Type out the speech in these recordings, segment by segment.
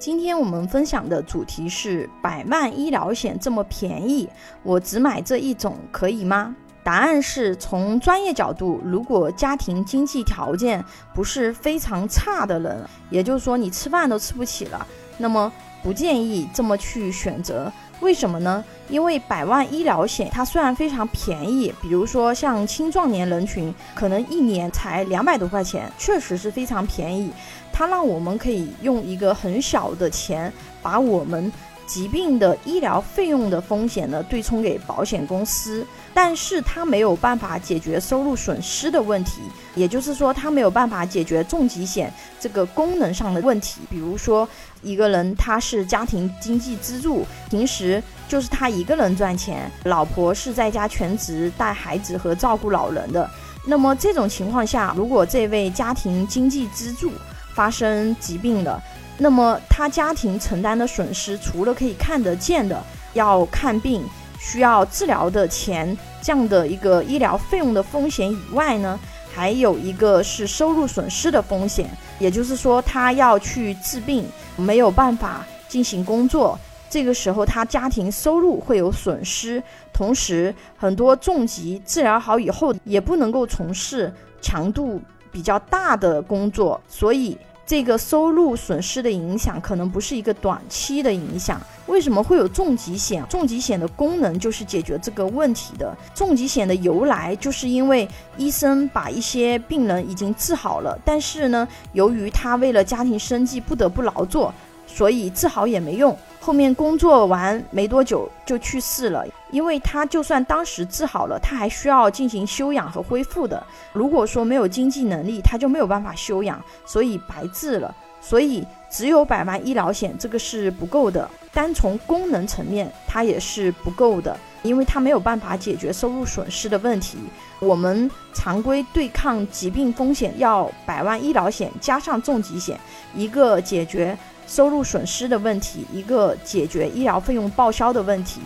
今天我们分享的主题是百万医疗险这么便宜，我只买这一种可以吗？答案是从专业角度，如果家庭经济条件不是非常差的人，也就是说你吃饭都吃不起了，那么不建议这么去选择。为什么呢？因为百万医疗险它虽然非常便宜，比如说像青壮年人群，可能一年才两百多块钱，确实是非常便宜。它让我们可以用一个很小的钱，把我们疾病的医疗费用的风险呢对冲给保险公司，但是它没有办法解决收入损失的问题，也就是说，它没有办法解决重疾险这个功能上的问题。比如说，一个人他是家庭经济支柱，平时就是他一个人赚钱，老婆是在家全职带孩子和照顾老人的。那么这种情况下，如果这位家庭经济支柱，发生疾病了，那么他家庭承担的损失，除了可以看得见的要看病需要治疗的钱这样的一个医疗费用的风险以外呢，还有一个是收入损失的风险，也就是说他要去治病，没有办法进行工作，这个时候他家庭收入会有损失，同时很多重疾治疗好以后也不能够从事强度。比较大的工作，所以这个收入损失的影响可能不是一个短期的影响。为什么会有重疾险？重疾险的功能就是解决这个问题的。重疾险的由来就是因为医生把一些病人已经治好了，但是呢，由于他为了家庭生计不得不劳作，所以治好也没用。后面工作完没多久就去世了，因为他就算当时治好了，他还需要进行休养和恢复的。如果说没有经济能力，他就没有办法休养，所以白治了。所以只有百万医疗险这个是不够的，单从功能层面它也是不够的，因为它没有办法解决收入损失的问题。我们常规对抗疾病风险要百万医疗险加上重疾险，一个解决。收入损失的问题，一个解决医疗费用报销的问题，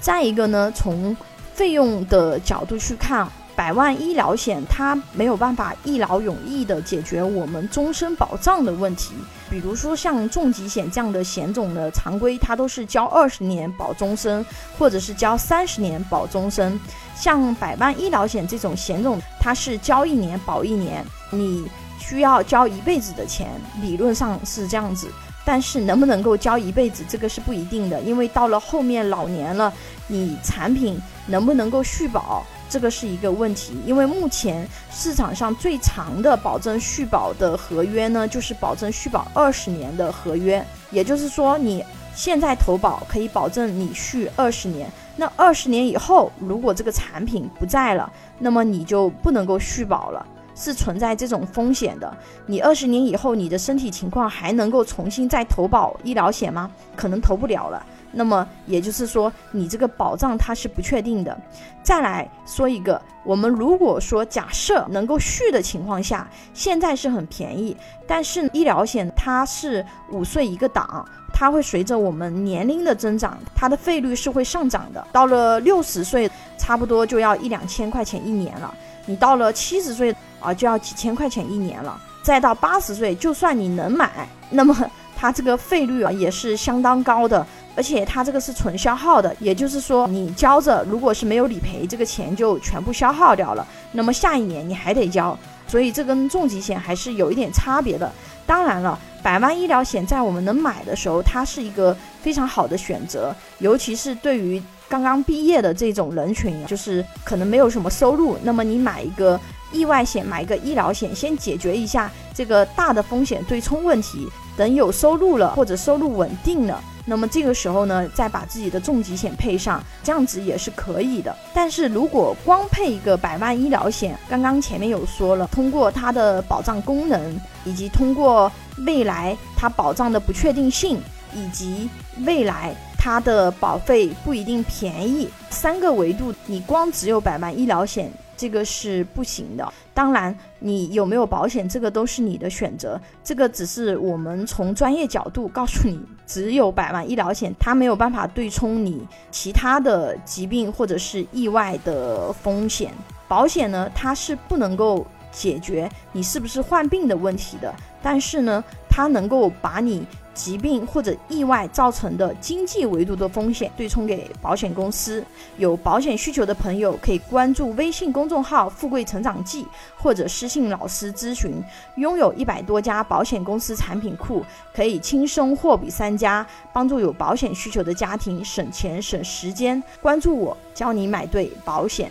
再一个呢，从费用的角度去看，百万医疗险它没有办法一劳永逸的解决我们终身保障的问题。比如说像重疾险这样的险种的常规，它都是交二十年保终身，或者是交三十年保终身。像百万医疗险这种险种，它是交一年保一年，你需要交一辈子的钱，理论上是这样子。但是能不能够交一辈子，这个是不一定的，因为到了后面老年了，你产品能不能够续保，这个是一个问题。因为目前市场上最长的保证续保的合约呢，就是保证续保二十年的合约，也就是说你现在投保可以保证你续二十年，那二十年以后如果这个产品不在了，那么你就不能够续保了。是存在这种风险的。你二十年以后，你的身体情况还能够重新再投保医疗险吗？可能投不了了。那么也就是说，你这个保障它是不确定的。再来说一个，我们如果说假设能够续的情况下，现在是很便宜，但是医疗险它是五岁一个档，它会随着我们年龄的增长，它的费率是会上涨的。到了六十岁，差不多就要一两千块钱一年了。你到了七十岁。啊，就要几千块钱一年了。再到八十岁，就算你能买，那么它这个费率啊也是相当高的，而且它这个是纯消耗的，也就是说你交着，如果是没有理赔，这个钱就全部消耗掉了。那么下一年你还得交，所以这跟重疾险还是有一点差别的。当然了，百万医疗险在我们能买的时候，它是一个非常好的选择，尤其是对于刚刚毕业的这种人群，就是可能没有什么收入，那么你买一个。意外险买一个医疗险，先解决一下这个大的风险对冲问题。等有收入了或者收入稳定了，那么这个时候呢，再把自己的重疾险配上，这样子也是可以的。但是如果光配一个百万医疗险，刚刚前面有说了，通过它的保障功能，以及通过未来它保障的不确定性，以及未来它的保费不一定便宜，三个维度，你光只有百万医疗险。这个是不行的。当然，你有没有保险，这个都是你的选择。这个只是我们从专业角度告诉你，只有百万医疗险，它没有办法对冲你其他的疾病或者是意外的风险。保险呢，它是不能够解决你是不是患病的问题的，但是呢，它能够把你疾病或者意外造成的经济维度的风险对冲给保险公司。有保险需求的朋友可以关注微信公众号“富贵成长记”或者私信老师咨询。拥有一百多家保险公司产品库，可以轻松货比三家，帮助有保险需求的家庭省钱省时间。关注我，教你买对保险。